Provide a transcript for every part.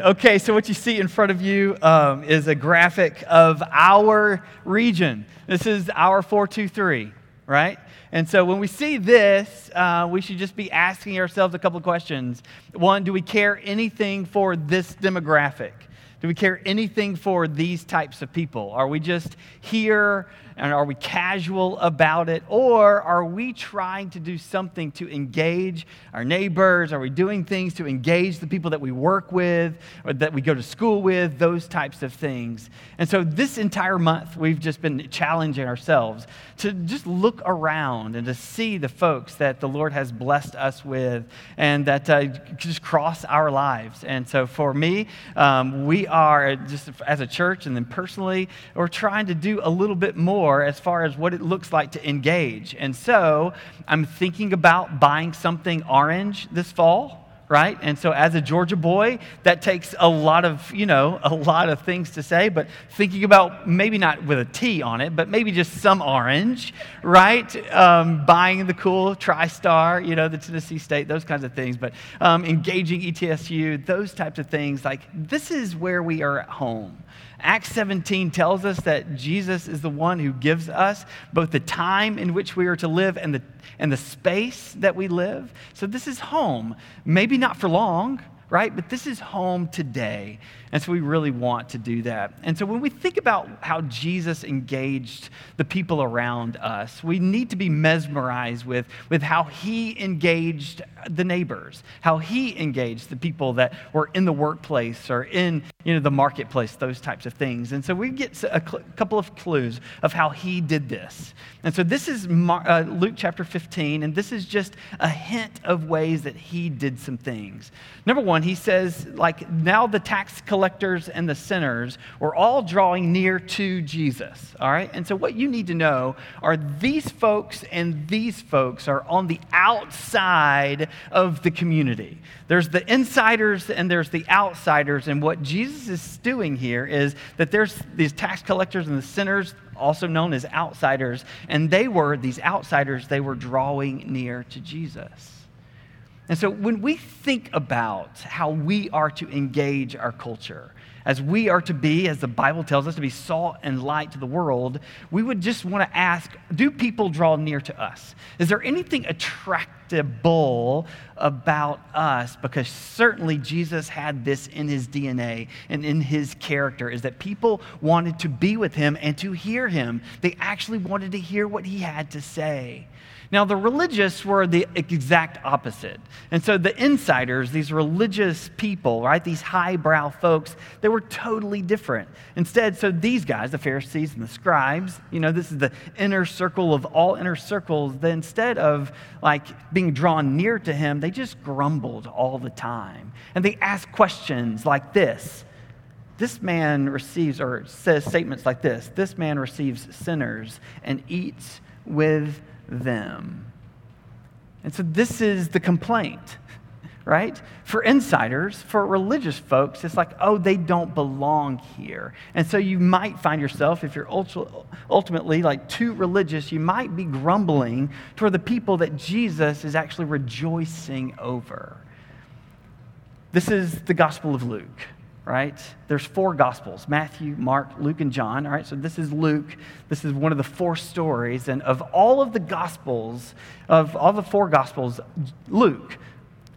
Okay, so what you see in front of you um, is a graphic of our region. This is our 423, right? And so when we see this, uh, we should just be asking ourselves a couple of questions. One, do we care anything for this demographic? Do we care anything for these types of people? Are we just here and are we casual about it? Or are we trying to do something to engage our neighbors? Are we doing things to engage the people that we work with or that we go to school with? Those types of things. And so this entire month, we've just been challenging ourselves to just look around and to see the folks that the Lord has blessed us with and that uh, just cross our lives. And so for me, um, we are just as a church and then personally, we're trying to do a little bit more more as far as what it looks like to engage. And so I'm thinking about buying something orange this fall right? And so as a Georgia boy, that takes a lot of, you know, a lot of things to say, but thinking about maybe not with a T on it, but maybe just some orange, right? Um, buying the cool TriStar, you know, the Tennessee State, those kinds of things, but um, engaging ETSU, those types of things, like this is where we are at home. Acts 17 tells us that Jesus is the one who gives us both the time in which we are to live and the, and the space that we live. So this is home. Maybe not for long, right? But this is home today. And so we really want to do that. And so when we think about how Jesus engaged the people around us, we need to be mesmerized with, with how he engaged the neighbors, how he engaged the people that were in the workplace or in you know, the marketplace, those types of things. And so we get a cl- couple of clues of how he did this. And so this is Mar- uh, Luke chapter 15, and this is just a hint of ways that he did some things. Number one, he says, like, now the tax collector collectors and the sinners were all drawing near to Jesus. All right? And so, what you need to know are these folks and these folks are on the outside of the community. There's the insiders and there's the outsiders. And what Jesus is doing here is that there's these tax collectors and the sinners also known as outsiders, and they were, these outsiders, they were drawing near to Jesus. And so when we think about how we are to engage our culture, as we are to be, as the Bible tells us, to be salt and light to the world, we would just want to ask do people draw near to us? Is there anything attractable about us? Because certainly Jesus had this in his DNA and in his character, is that people wanted to be with him and to hear him. They actually wanted to hear what he had to say. Now, the religious were the exact opposite. And so the insiders, these religious people, right, these highbrow folks, they were totally different. Instead, so these guys, the Pharisees and the scribes, you know, this is the inner circle of all inner circles, that instead of like being drawn near to him, they just grumbled all the time. And they asked questions like this this man receives, or says statements like this this man receives sinners and eats with them. And so this is the complaint, right? For insiders, for religious folks, it's like, oh, they don't belong here. And so you might find yourself, if you're ultimately like too religious, you might be grumbling toward the people that Jesus is actually rejoicing over. This is the Gospel of Luke right? There's four gospels Matthew, Mark, Luke, and John, all right? So this is Luke. This is one of the four stories. And of all of the gospels, of all the four gospels, Luke,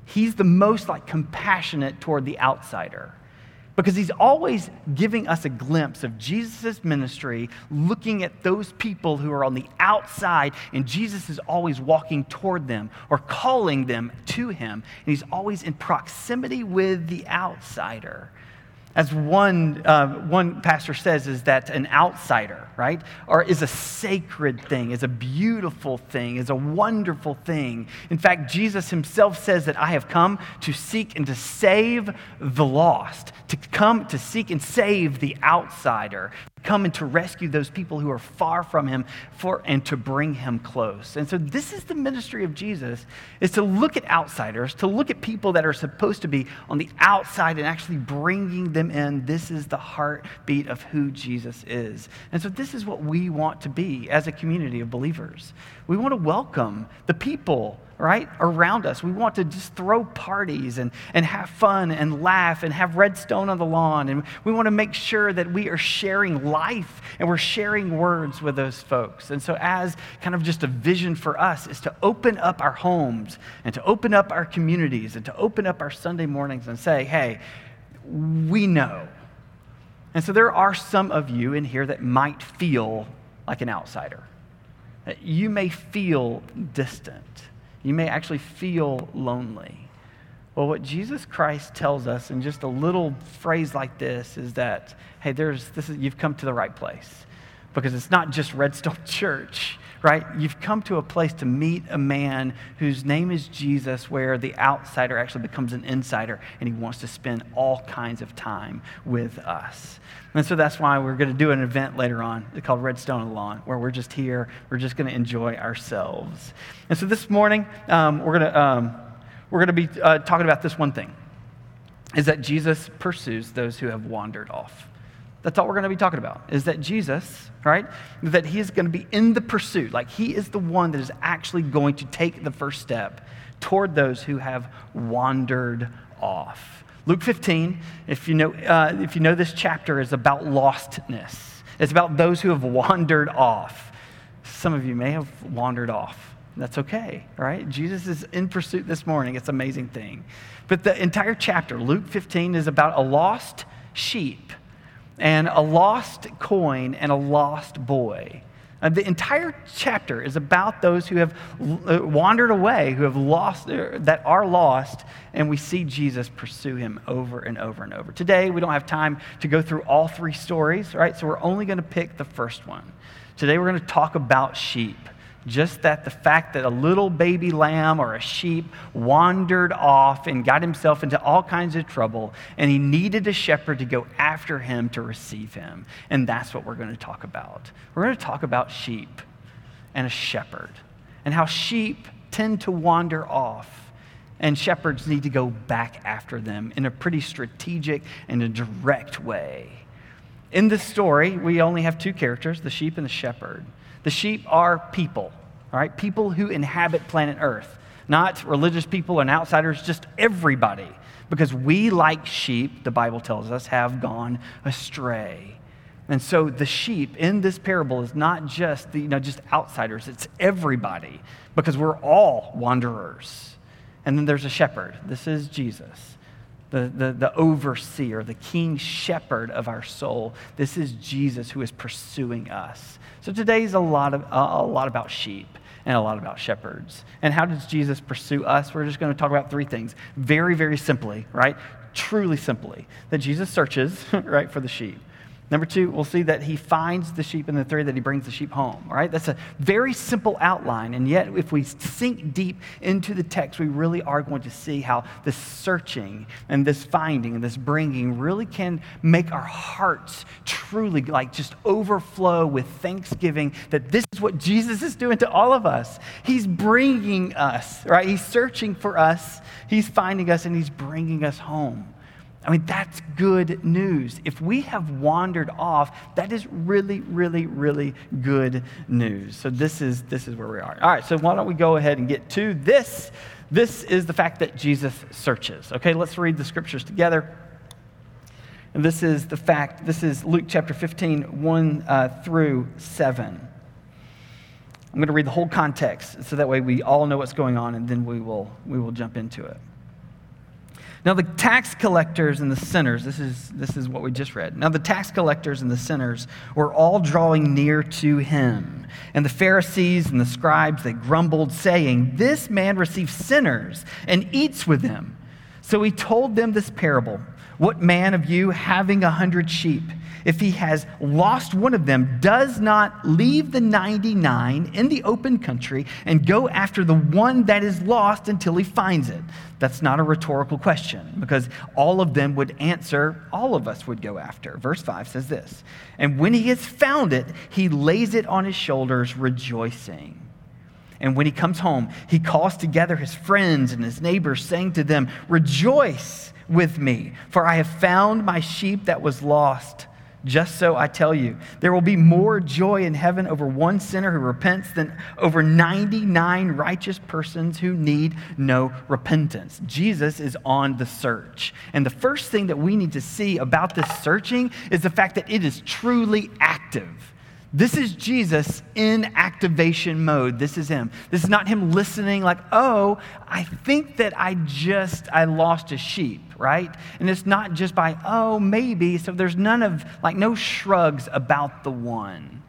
he's the most like compassionate toward the outsider because he's always giving us a glimpse of Jesus' ministry, looking at those people who are on the outside, and Jesus is always walking toward them or calling them to him. And he's always in proximity with the outsider as one, uh, one pastor says, is that an outsider, right, or is a sacred thing, is a beautiful thing, is a wonderful thing. In fact, Jesus himself says that I have come to seek and to save the lost, to come to seek and save the outsider come and to rescue those people who are far from him for, and to bring him close. And so this is the ministry of Jesus is to look at outsiders, to look at people that are supposed to be on the outside and actually bringing them in. This is the heartbeat of who Jesus is. And so this is what we want to be as a community of believers. We want to welcome the people right, around us. We want to just throw parties and, and have fun and laugh and have redstone on the lawn. And we want to make sure that we are sharing life and we're sharing words with those folks. And so, as kind of just a vision for us, is to open up our homes and to open up our communities and to open up our Sunday mornings and say, hey, we know. And so, there are some of you in here that might feel like an outsider. You may feel distant you may actually feel lonely. Well, what Jesus Christ tells us in just a little phrase like this is that, hey, there's, this is, you've come to the right place. Because it's not just Redstone Church, right? You've come to a place to meet a man whose name is Jesus, where the outsider actually becomes an insider, and he wants to spend all kinds of time with us. And so that's why we're going to do an event later on called Redstone on the Lawn, where we're just here. We're just going to enjoy ourselves. And so this morning, um, we're going to um, we're going to be uh, talking about this one thing: is that Jesus pursues those who have wandered off. That's all we're going to be talking about. Is that Jesus, right? That he is going to be in the pursuit. Like he is the one that is actually going to take the first step toward those who have wandered off. Luke 15, if you know, uh, if you know this chapter, is about lostness. It's about those who have wandered off. Some of you may have wandered off. That's okay, right? Jesus is in pursuit this morning. It's an amazing thing. But the entire chapter, Luke 15, is about a lost sheep and a lost coin and a lost boy. Uh, the entire chapter is about those who have uh, wandered away, who have lost, uh, that are lost, and we see Jesus pursue him over and over and over. Today, we don't have time to go through all three stories, right? So we're only going to pick the first one. Today, we're going to talk about sheep. Just that the fact that a little baby lamb or a sheep wandered off and got himself into all kinds of trouble, and he needed a shepherd to go after him to receive him. And that's what we're going to talk about. We're going to talk about sheep and a shepherd, and how sheep tend to wander off, and shepherds need to go back after them in a pretty strategic and a direct way. In this story, we only have two characters the sheep and the shepherd. The sheep are people, all right? People who inhabit planet Earth, not religious people and outsiders, just everybody. Because we, like sheep, the Bible tells us, have gone astray. And so the sheep in this parable is not just the, you know, just outsiders, it's everybody, because we're all wanderers. And then there's a shepherd. This is Jesus the, the, the overseer, the king shepherd of our soul. This is Jesus who is pursuing us. So today's a lot, of, a lot about sheep and a lot about shepherds. And how does Jesus pursue us? We're just going to talk about three things very, very simply, right? Truly simply. That Jesus searches, right, for the sheep. Number two, we'll see that he finds the sheep, and the third, that he brings the sheep home. All right, that's a very simple outline, and yet if we sink deep into the text, we really are going to see how this searching and this finding and this bringing really can make our hearts truly like just overflow with thanksgiving that this is what Jesus is doing to all of us. He's bringing us, right? He's searching for us, he's finding us, and he's bringing us home. I mean, that's good news. If we have wandered off, that is really, really, really good news. So this is this is where we are. All right, so why don't we go ahead and get to this? This is the fact that Jesus searches. Okay, let's read the scriptures together. And this is the fact, this is Luke chapter 15, 1 uh, through 7. I'm going to read the whole context so that way we all know what's going on and then we will, we will jump into it. Now, the tax collectors and the sinners, this is, this is what we just read. Now, the tax collectors and the sinners were all drawing near to him. And the Pharisees and the scribes, they grumbled, saying, This man receives sinners and eats with them. So he told them this parable What man of you, having a hundred sheep, if he has lost one of them, does not leave the 99 in the open country and go after the one that is lost until he finds it? That's not a rhetorical question because all of them would answer, all of us would go after. Verse 5 says this And when he has found it, he lays it on his shoulders, rejoicing. And when he comes home, he calls together his friends and his neighbors, saying to them, Rejoice with me, for I have found my sheep that was lost Just so I tell you, there will be more joy in heaven over one sinner who repents than over 99 righteous persons who need no repentance. Jesus is on the search. And the first thing that we need to see about this searching is the fact that it is truly active. This is Jesus in activation mode. This is him. This is not him listening like, "Oh, I think that I just I lost a sheep," right? And it's not just by, "Oh, maybe." So there's none of like no shrugs about the one.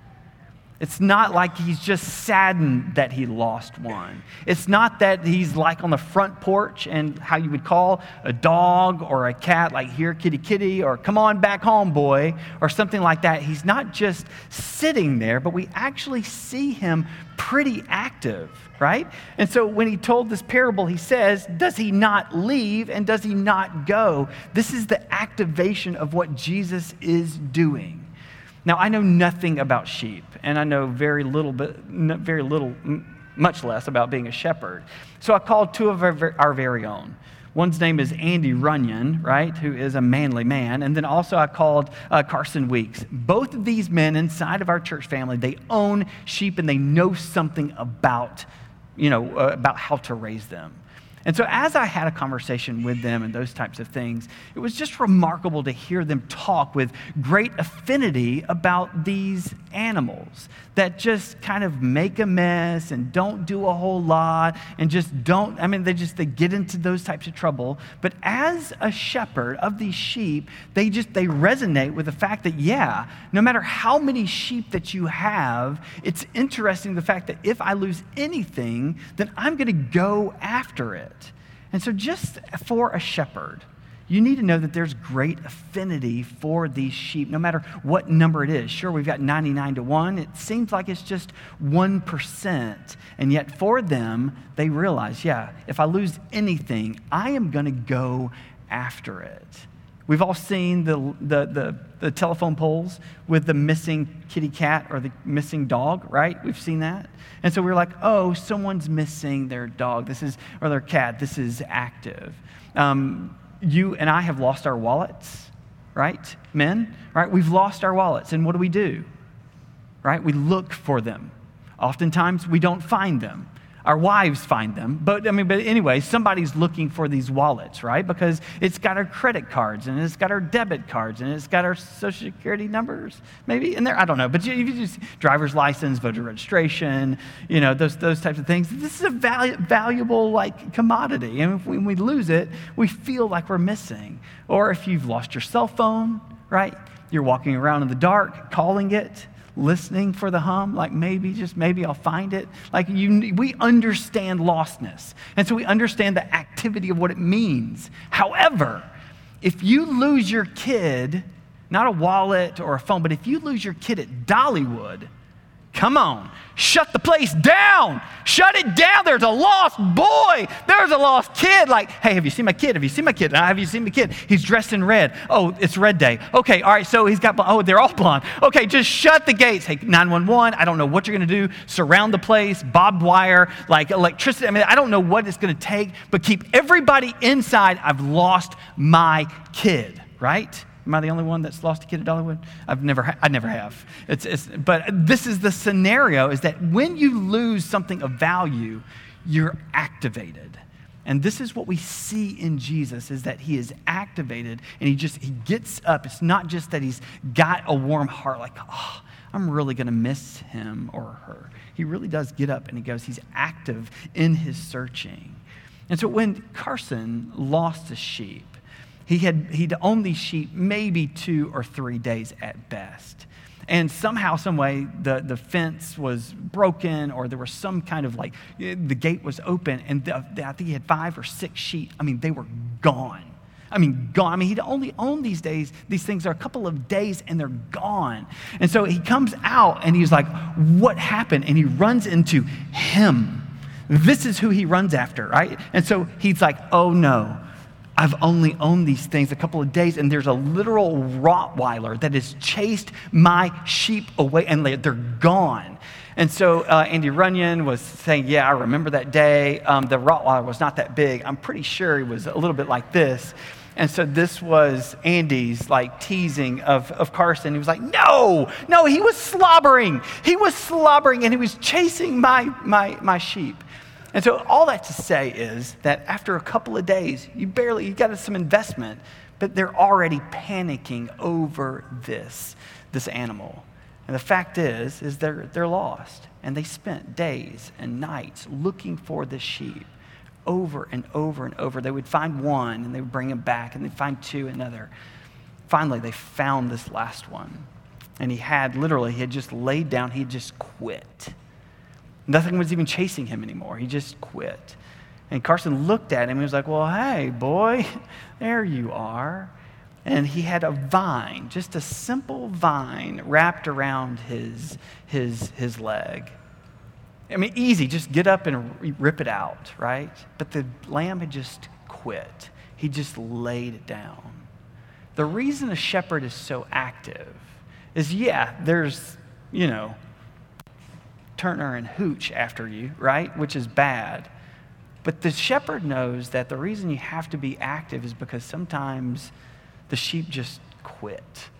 It's not like he's just saddened that he lost one. It's not that he's like on the front porch and how you would call a dog or a cat, like, here, kitty, kitty, or come on back home, boy, or something like that. He's not just sitting there, but we actually see him pretty active, right? And so when he told this parable, he says, Does he not leave and does he not go? This is the activation of what Jesus is doing. Now, I know nothing about sheep, and I know very little, but very little, much less about being a shepherd. So I called two of our, our very own. One's name is Andy Runyon, right, who is a manly man. And then also I called uh, Carson Weeks. Both of these men inside of our church family, they own sheep and they know something about, you know, uh, about how to raise them. And so, as I had a conversation with them and those types of things, it was just remarkable to hear them talk with great affinity about these animals that just kind of make a mess and don't do a whole lot and just don't, I mean, they just they get into those types of trouble. But as a shepherd of these sheep, they just they resonate with the fact that, yeah, no matter how many sheep that you have, it's interesting the fact that if I lose anything, then I'm going to go after it. And so, just for a shepherd, you need to know that there's great affinity for these sheep, no matter what number it is. Sure, we've got 99 to 1. It seems like it's just 1%. And yet, for them, they realize, yeah, if I lose anything, I am going to go after it. We've all seen the, the, the, the, telephone poles with the missing kitty cat or the missing dog, right? We've seen that. And so we're like, oh, someone's missing their dog. This is, or their cat. This is active. Um, you and I have lost our wallets, right? Men, right? We've lost our wallets. And what do we do? Right? We look for them. Oftentimes we don't find them our wives find them. But I mean, but anyway, somebody's looking for these wallets, right? Because it's got our credit cards and it's got our debit cards and it's got our social security numbers, maybe in there. I don't know. But you, you just driver's license, voter registration, you know, those those types of things. This is a valu- valuable like commodity, and if, when we lose it, we feel like we're missing. Or if you've lost your cell phone, right? You're walking around in the dark, calling it listening for the hum, like maybe, just maybe I'll find it. Like you, we understand lostness. And so we understand the activity of what it means. However, if you lose your kid, not a wallet or a phone, but if you lose your kid at Dollywood, come on, shut the place down. Shut it down. There's a lost boy. There's a lost kid. Like, hey, have you seen my kid? Have you seen my kid? Uh, have you seen my kid? He's dressed in red. Oh, it's red day. Okay, all right, so he's got, oh, they're all blonde. Okay, just shut the gates. Hey, 911, I don't know what you're going to do. Surround the place, barbed wire, like electricity. I mean, I don't know what it's going to take, but keep everybody inside. I've lost my kid, right? Am I the only one that's lost a kid at Dollywood? I've never, ha- I never have. It's, it's, but this is the scenario: is that when you lose something of value, you're activated. And this is what we see in Jesus is that he is activated and he just he gets up. It's not just that he's got a warm heart like, "Oh, I'm really going to miss him or her." He really does get up and he goes, he's active in his searching. And so when Carson lost a sheep, he had, he'd owned these sheep maybe two or three days at best. And somehow, some way, the, the fence was broken, or there was some kind of like the gate was open, and the, the, I think he had five or six sheep. I mean, they were gone. I mean, gone. I mean, he'd only owned these days, these things are a couple of days and they're gone. And so he comes out and he's like, What happened? And he runs into him. This is who he runs after, right? And so he's like, Oh no, I've only owned these things a couple of days, and there's a literal Rottweiler that has chased my sheep away, and they're gone. And so uh, Andy Runyon was saying, Yeah, I remember that day. Um, the Rottweiler was not that big. I'm pretty sure he was a little bit like this. And so this was Andy's like teasing of, of Carson. He was like, no, no, he was slobbering. He was slobbering and he was chasing my, my, my sheep. And so all that to say is that after a couple of days, you barely, you got some investment, but they're already panicking over this, this animal. And the fact is, is they're, they're lost. And they spent days and nights looking for this sheep over and over and over. They would find one and they would bring him back, and they'd find two, another. Finally, they found this last one. And he had literally, he had just laid down, he had just quit. Nothing was even chasing him anymore. He just quit. And Carson looked at him and was like, Well, hey, boy, there you are. And he had a vine, just a simple vine wrapped around his, his, his leg. I mean, easy, just get up and rip it out, right? But the lamb had just quit. He just laid it down. The reason a shepherd is so active is yeah, there's, you know, Turner and Hooch after you, right? Which is bad. But the shepherd knows that the reason you have to be active is because sometimes the sheep just quit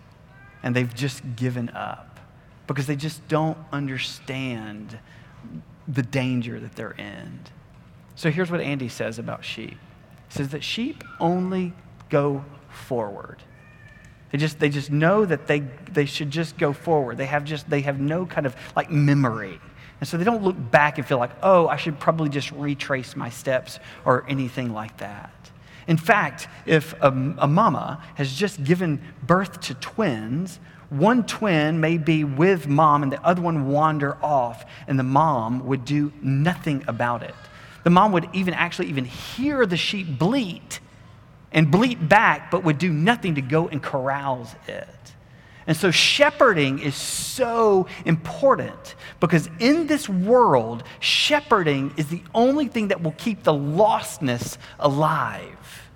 and they've just given up because they just don't understand the danger that they're in. So here's what Andy says about sheep. He says that sheep only go forward. They just, they just know that they, they should just go forward. They have just they have no kind of like memory. And so they don't look back and feel like, oh, I should probably just retrace my steps or anything like that. In fact, if a, a mama has just given birth to twins, one twin may be with mom and the other one wander off, and the mom would do nothing about it. The mom would even actually even hear the sheep bleat and bleat back, but would do nothing to go and corral it. And so, shepherding is so important because in this world, shepherding is the only thing that will keep the lostness alive.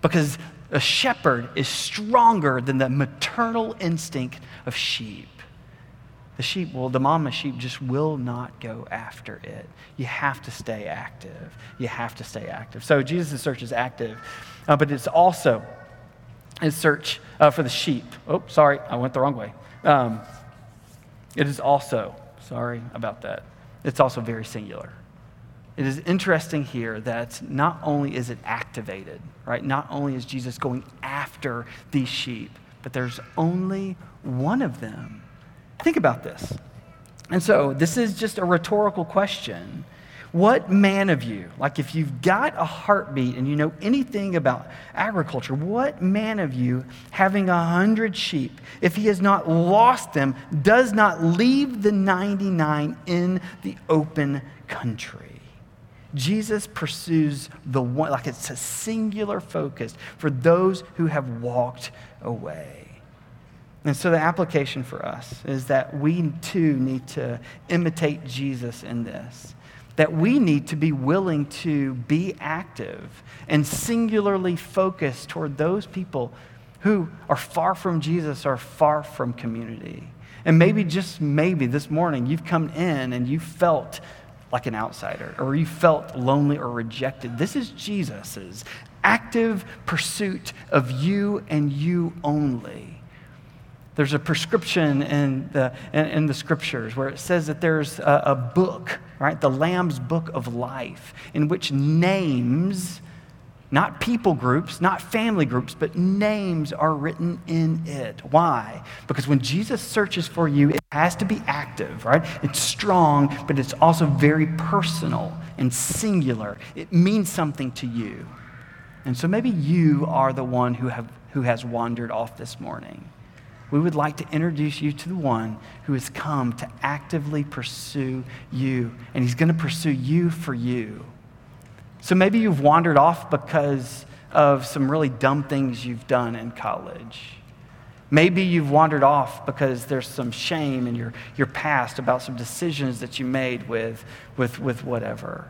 Because a shepherd is stronger than the maternal instinct of sheep. The sheep will, the mama sheep just will not go after it. You have to stay active. You have to stay active. So Jesus' search is active, uh, but it's also his search uh, for the sheep. Oh, sorry, I went the wrong way. Um, it is also, sorry about that, it's also very singular it is interesting here that not only is it activated, right? Not only is Jesus going after these sheep, but there's only one of them. Think about this. And so, this is just a rhetorical question. What man of you, like if you've got a heartbeat and you know anything about agriculture, what man of you, having a hundred sheep, if he has not lost them, does not leave the 99 in the open country? Jesus pursues the one, like it's a singular focus for those who have walked away. And so the application for us is that we too need to imitate Jesus in this. That we need to be willing to be active and singularly focused toward those people who are far from Jesus or far from community. And maybe, just maybe this morning, you've come in and you felt like an outsider or you felt lonely or rejected. This is Jesus's active pursuit of you and you only. There's a prescription in the, in, in the scriptures where it says that there's a, a book, right? The Lamb's book of life, in which names not people groups, not family groups, but names are written in it. Why? Because when Jesus searches for you, it has to be active, right? It's strong, but it's also very personal and singular. It means something to you. And so maybe you are the one who, have, who has wandered off this morning. We would like to introduce you to the one who has come to actively pursue you, and he's going to pursue you for you. So maybe you've wandered off because of some really dumb things you've done in college. Maybe you've wandered off because there's some shame in your, your past about some decisions that you made with, with, with whatever.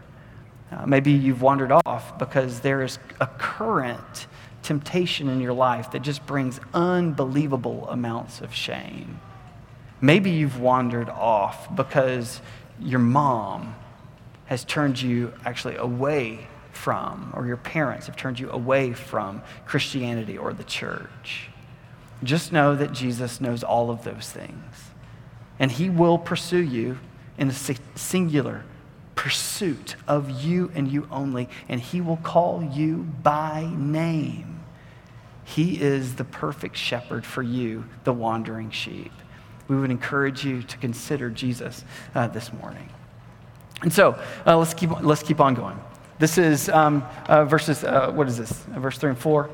Uh, maybe you've wandered off because there is a current temptation in your life that just brings unbelievable amounts of shame. Maybe you've wandered off because your mom has turned you actually away from, or your parents have turned you away from Christianity or the church. Just know that Jesus knows all of those things. And he will pursue you in a singular pursuit of you and you only. And he will call you by name. He is the perfect shepherd for you, the wandering sheep. We would encourage you to consider Jesus uh, this morning. And so uh, let's, keep, let's keep on going. This is um, uh, verses, uh, what is this? verse 3 and 4.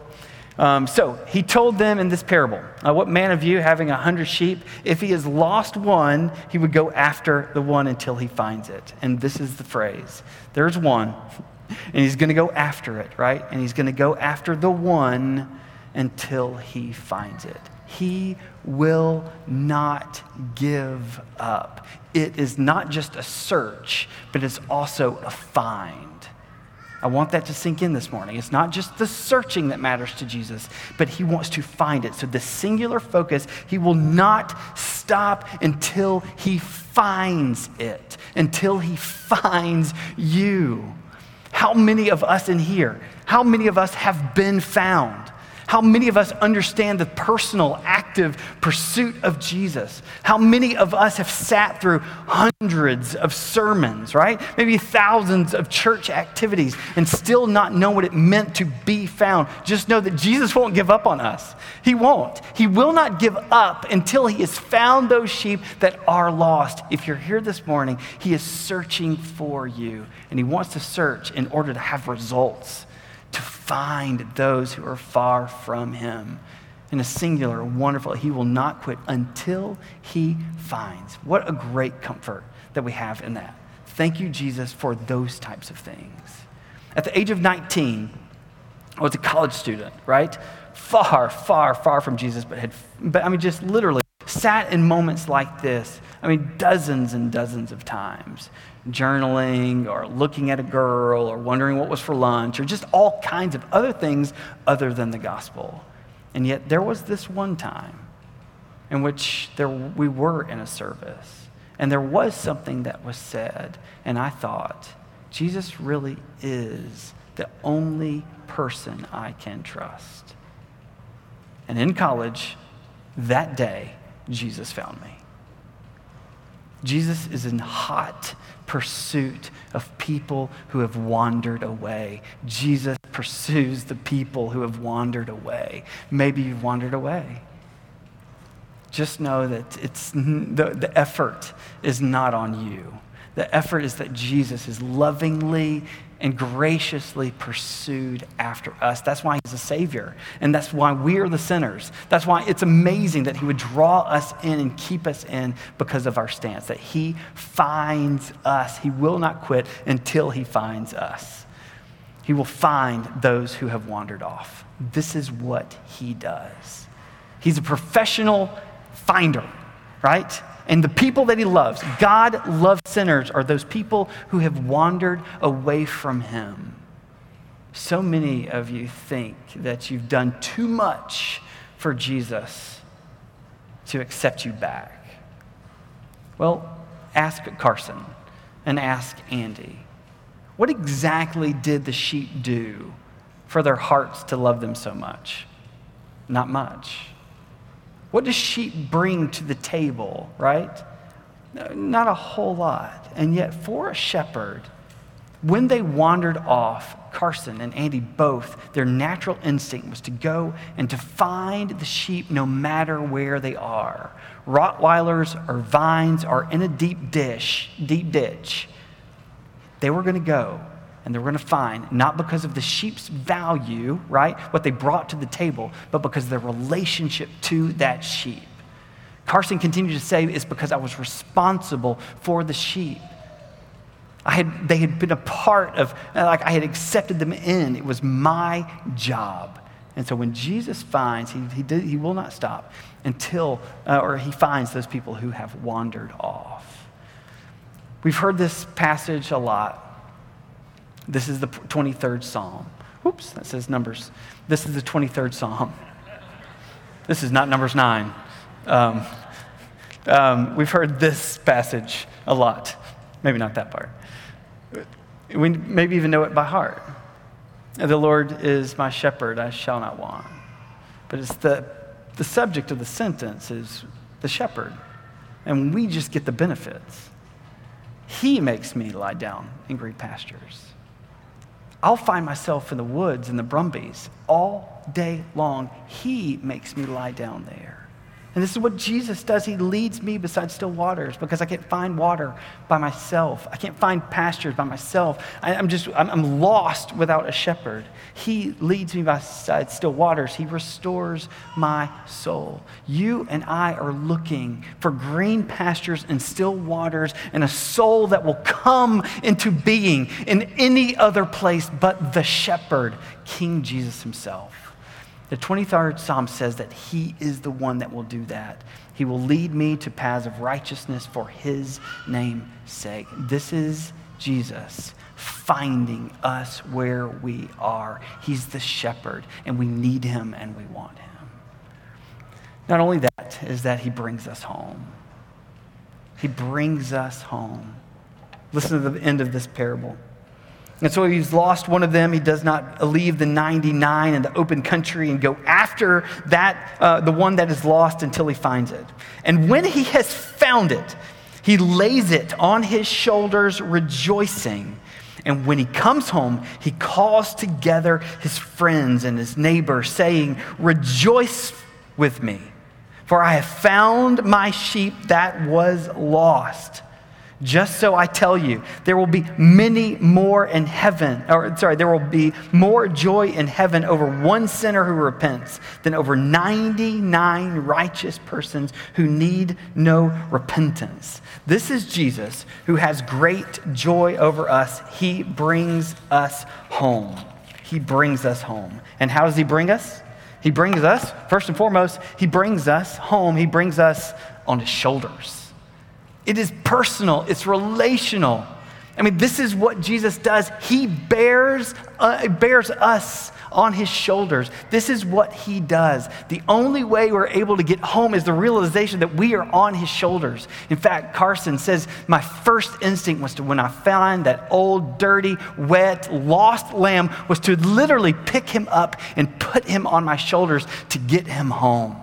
Um, so he told them in this parable uh, What man of you, having a hundred sheep, if he has lost one, he would go after the one until he finds it. And this is the phrase there's one, and he's going to go after it, right? And he's going to go after the one until he finds it. He will not give up. It is not just a search, but it's also a find. I want that to sink in this morning. It's not just the searching that matters to Jesus, but he wants to find it. So, the singular focus, he will not stop until he finds it, until he finds you. How many of us in here, how many of us have been found? How many of us understand the personal, active pursuit of Jesus? How many of us have sat through hundreds of sermons, right? Maybe thousands of church activities and still not know what it meant to be found? Just know that Jesus won't give up on us. He won't. He will not give up until he has found those sheep that are lost. If you're here this morning, he is searching for you, and he wants to search in order to have results find those who are far from him. In a singular, wonderful, he will not quit until he finds. What a great comfort that we have in that. Thank you, Jesus, for those types of things. At the age of 19, I was a college student, right? Far, far, far from Jesus, but had, but I mean, just literally sat in moments like this, I mean, dozens and dozens of times, journaling or looking at a girl or wondering what was for lunch or just all kinds of other things other than the gospel. And yet, there was this one time in which there, we were in a service and there was something that was said, and I thought, Jesus really is the only person I can trust. And in college, that day, Jesus found me. Jesus is in hot pursuit of people who have wandered away. Jesus pursues the people who have wandered away. Maybe you've wandered away. Just know that it's, the, the effort is not on you. The effort is that Jesus is lovingly and graciously pursued after us. That's why he's a savior. And that's why we are the sinners. That's why it's amazing that he would draw us in and keep us in because of our stance, that he finds us. He will not quit until he finds us. He will find those who have wandered off. This is what he does. He's a professional finder, right? And the people that he loves, God loves sinners, are those people who have wandered away from him. So many of you think that you've done too much for Jesus to accept you back. Well, ask Carson and ask Andy. What exactly did the sheep do for their hearts to love them so much? Not much. What does sheep bring to the table, right? Not a whole lot. And yet, for a shepherd, when they wandered off, Carson and Andy both, their natural instinct was to go and to find the sheep no matter where they are. Rottweilers or vines are in a deep dish, deep ditch. They were going to go and they're going to find, not because of the sheep's value, right, what they brought to the table, but because of their relationship to that sheep. Carson continued to say, it's because I was responsible for the sheep. I had, they had been a part of, like I had accepted them in. It was my job. And so when Jesus finds, he, he, did, he will not stop until, uh, or he finds those people who have wandered off. We've heard this passage a lot. This is the 23rd Psalm. Oops, that says Numbers. This is the 23rd Psalm. This is not Numbers 9. Um, um, we've heard this passage a lot. Maybe not that part. We maybe even know it by heart. The Lord is my shepherd, I shall not want. But it's the, the subject of the sentence is the shepherd. And we just get the benefits. He makes me lie down in green pastures. I'll find myself in the woods in the brumbies all day long. He makes me lie down there. And this is what Jesus does. He leads me beside still waters because I can't find water by myself. I can't find pastures by myself. I, am just, I'm, I'm lost without a shepherd. He leads me beside still waters. He restores my soul. You and I are looking for green pastures and still waters and a soul that will come into being in any other place but the shepherd, King Jesus himself. The 23rd Psalm says that He is the one that will do that. He will lead me to paths of righteousness for His name's sake. This is Jesus finding us where we are. He's the shepherd, and we need Him and we want Him. Not only that, is that He brings us home. He brings us home. Listen to the end of this parable. And so he's lost one of them. He does not leave the 99 in the open country and go after that, uh, the one that is lost until he finds it. And when he has found it, he lays it on his shoulders, rejoicing. And when he comes home, he calls together his friends and his neighbors, saying, Rejoice with me, for I have found my sheep that was lost. Just so I tell you, there will be many more in heaven, or sorry, there will be more joy in heaven over one sinner who repents than over 99 righteous persons who need no repentance. This is Jesus who has great joy over us. He brings us home. He brings us home. And how does he bring us? He brings us, first and foremost, he brings us home. He brings us on his shoulders. It is personal, it's relational. I mean, this is what Jesus does. He bears, uh, bears us on his shoulders. This is what he does. The only way we're able to get home is the realization that we are on his shoulders. In fact, Carson says, My first instinct was to, when I found that old, dirty, wet, lost lamb, was to literally pick him up and put him on my shoulders to get him home.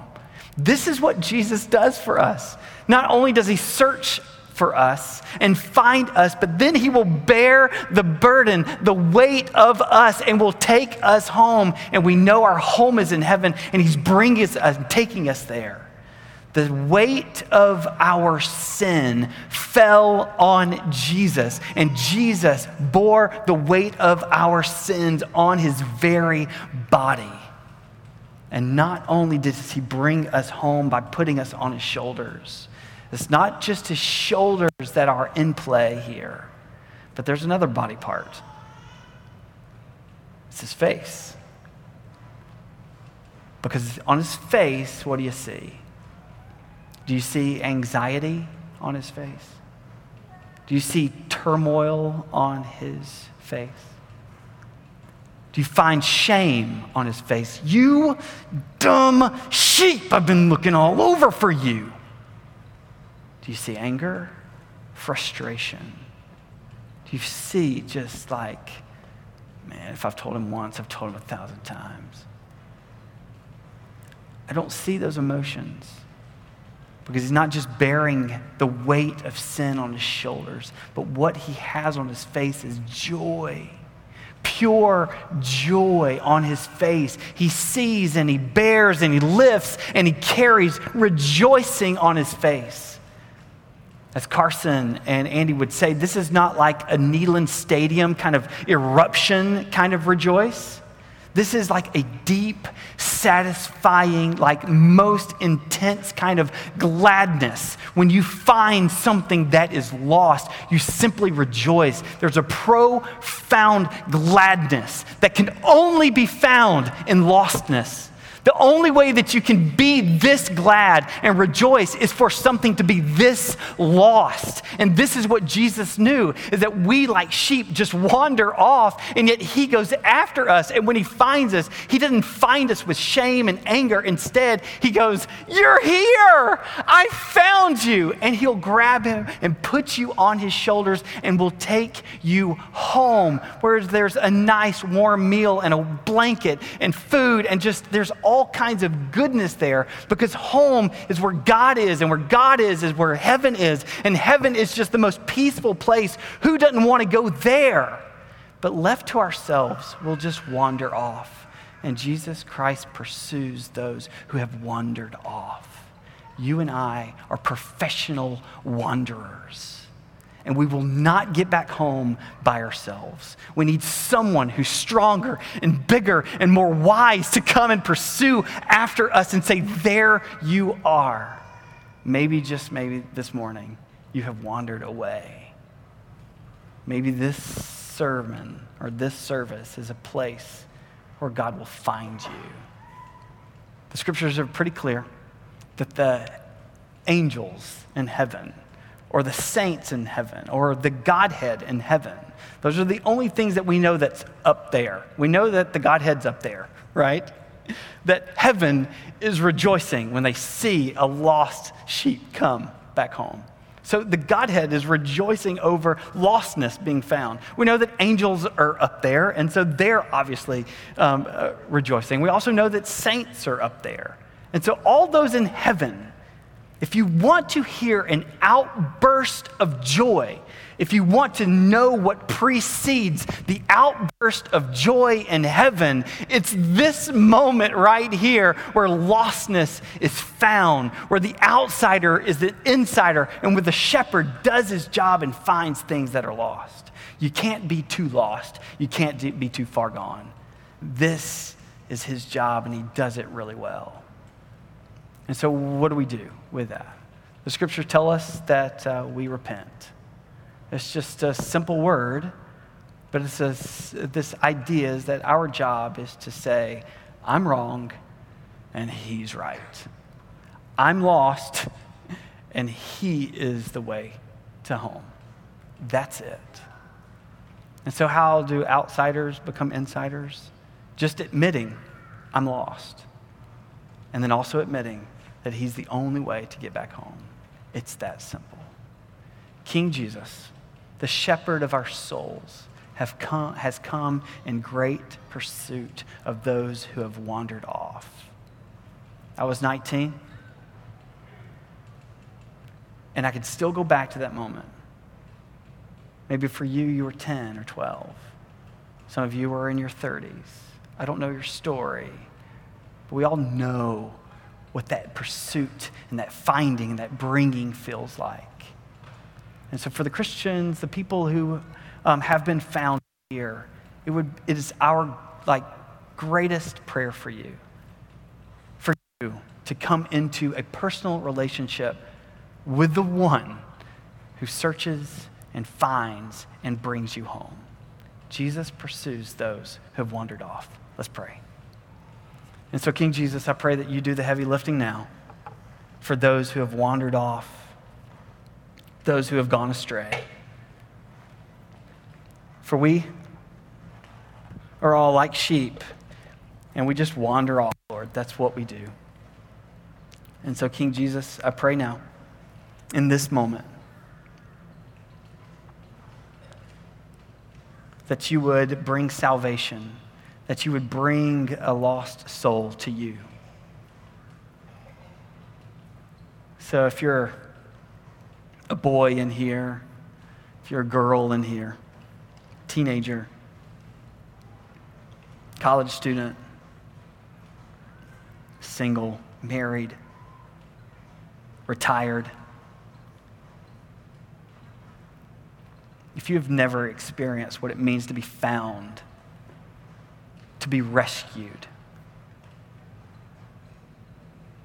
This is what Jesus does for us. Not only does he search for us and find us, but then he will bear the burden, the weight of us, and will take us home. And we know our home is in heaven, and he's bringing us, uh, taking us there. The weight of our sin fell on Jesus, and Jesus bore the weight of our sins on his very body. And not only does he bring us home by putting us on his shoulders, it's not just his shoulders that are in play here, but there's another body part. It's his face. Because on his face, what do you see? Do you see anxiety on his face? Do you see turmoil on his face? Do you find shame on his face? You dumb sheep, I've been looking all over for you. Do you see anger? Frustration? Do you see just like, man, if I've told him once, I've told him a thousand times? I don't see those emotions because he's not just bearing the weight of sin on his shoulders, but what he has on his face is joy. Pure joy on his face. He sees and he bears and he lifts and he carries rejoicing on his face as Carson and Andy would say, this is not like a Neyland Stadium kind of eruption kind of rejoice. This is like a deep, satisfying, like most intense kind of gladness. When you find something that is lost, you simply rejoice. There's a profound gladness that can only be found in lostness. The only way that you can be this glad and rejoice is for something to be this lost. And this is what Jesus knew is that we like sheep just wander off and yet he goes after us and when he finds us, he doesn't find us with shame and anger. Instead, he goes, "You're here. I found you." And he'll grab him and put you on his shoulders and will take you home where there's a nice warm meal and a blanket and food and just there's all kinds of goodness there because home is where God is and where God is is where heaven is and heaven is just the most peaceful place. Who doesn't want to go there? But left to ourselves, we'll just wander off. And Jesus Christ pursues those who have wandered off. You and I are professional wanderers and we will not get back home by ourselves. We need someone who's stronger and bigger and more wise to come and pursue after us and say, There you are. Maybe, just maybe this morning, you have wandered away. Maybe this sermon or this service is a place where God will find you. The scriptures are pretty clear that the angels in heaven or the saints in heaven or the Godhead in heaven. Those are the only things that we know that's up there. We know that the Godhead's up there, right? That heaven is rejoicing when they see a lost sheep come back home. So the Godhead is rejoicing over lostness being found. We know that angels are up there, and so they're obviously um, uh, rejoicing. We also know that saints are up there. And so all those in heaven if you want to hear an outburst of joy, if you want to know what precedes the outburst of joy in heaven, it's this moment right here where lostness is found, where the outsider is the insider, and where the shepherd does his job and finds things that are lost. You can't be too lost, you can't be too far gone. This is his job, and he does it really well. And so, what do we do with that? The scriptures tell us that uh, we repent. It's just a simple word, but it's a, this idea is that our job is to say, I'm wrong and he's right. I'm lost and he is the way to home. That's it. And so, how do outsiders become insiders? Just admitting, I'm lost. And then also admitting, that he's the only way to get back home. It's that simple. King Jesus, the shepherd of our souls, have come, has come in great pursuit of those who have wandered off. I was 19, and I could still go back to that moment. Maybe for you, you were 10 or 12. Some of you were in your 30s. I don't know your story, but we all know what that pursuit and that finding and that bringing feels like. And so, for the Christians, the people who um, have been found here, it, would, it is our like greatest prayer for you, for you to come into a personal relationship with the one who searches and finds and brings you home. Jesus pursues those who have wandered off. Let's pray. And so, King Jesus, I pray that you do the heavy lifting now for those who have wandered off, those who have gone astray. For we are all like sheep, and we just wander off, Lord. That's what we do. And so, King Jesus, I pray now, in this moment, that you would bring salvation that you would bring a lost soul to you. So if you're a boy in here, if you're a girl in here, teenager, college student, single, married, retired, if you have never experienced what it means to be found to be rescued.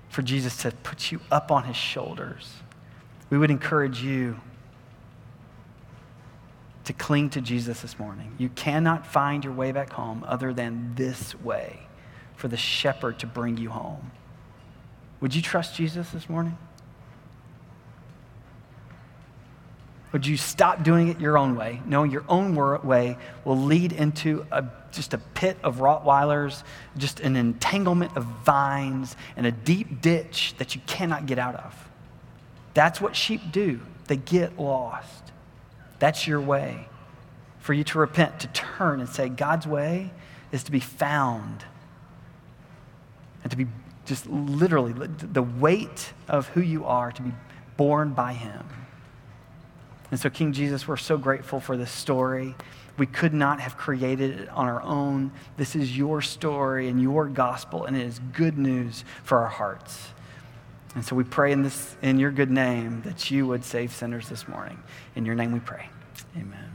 For Jesus to put you up on his shoulders. We would encourage you to cling to Jesus this morning. You cannot find your way back home other than this way. for the shepherd to bring you home. Would you trust Jesus this morning? Would you stop doing it your own way, knowing your own way will lead into a, just a pit of Rottweilers, just an entanglement of vines, and a deep ditch that you cannot get out of? That's what sheep do. They get lost. That's your way. For you to repent, to turn and say, God's way is to be found and to be just literally the weight of who you are to be borne by Him. And so, King Jesus, we're so grateful for this story. We could not have created it on our own. This is your story and your gospel, and it is good news for our hearts. And so we pray in, this, in your good name that you would save sinners this morning. In your name we pray. Amen.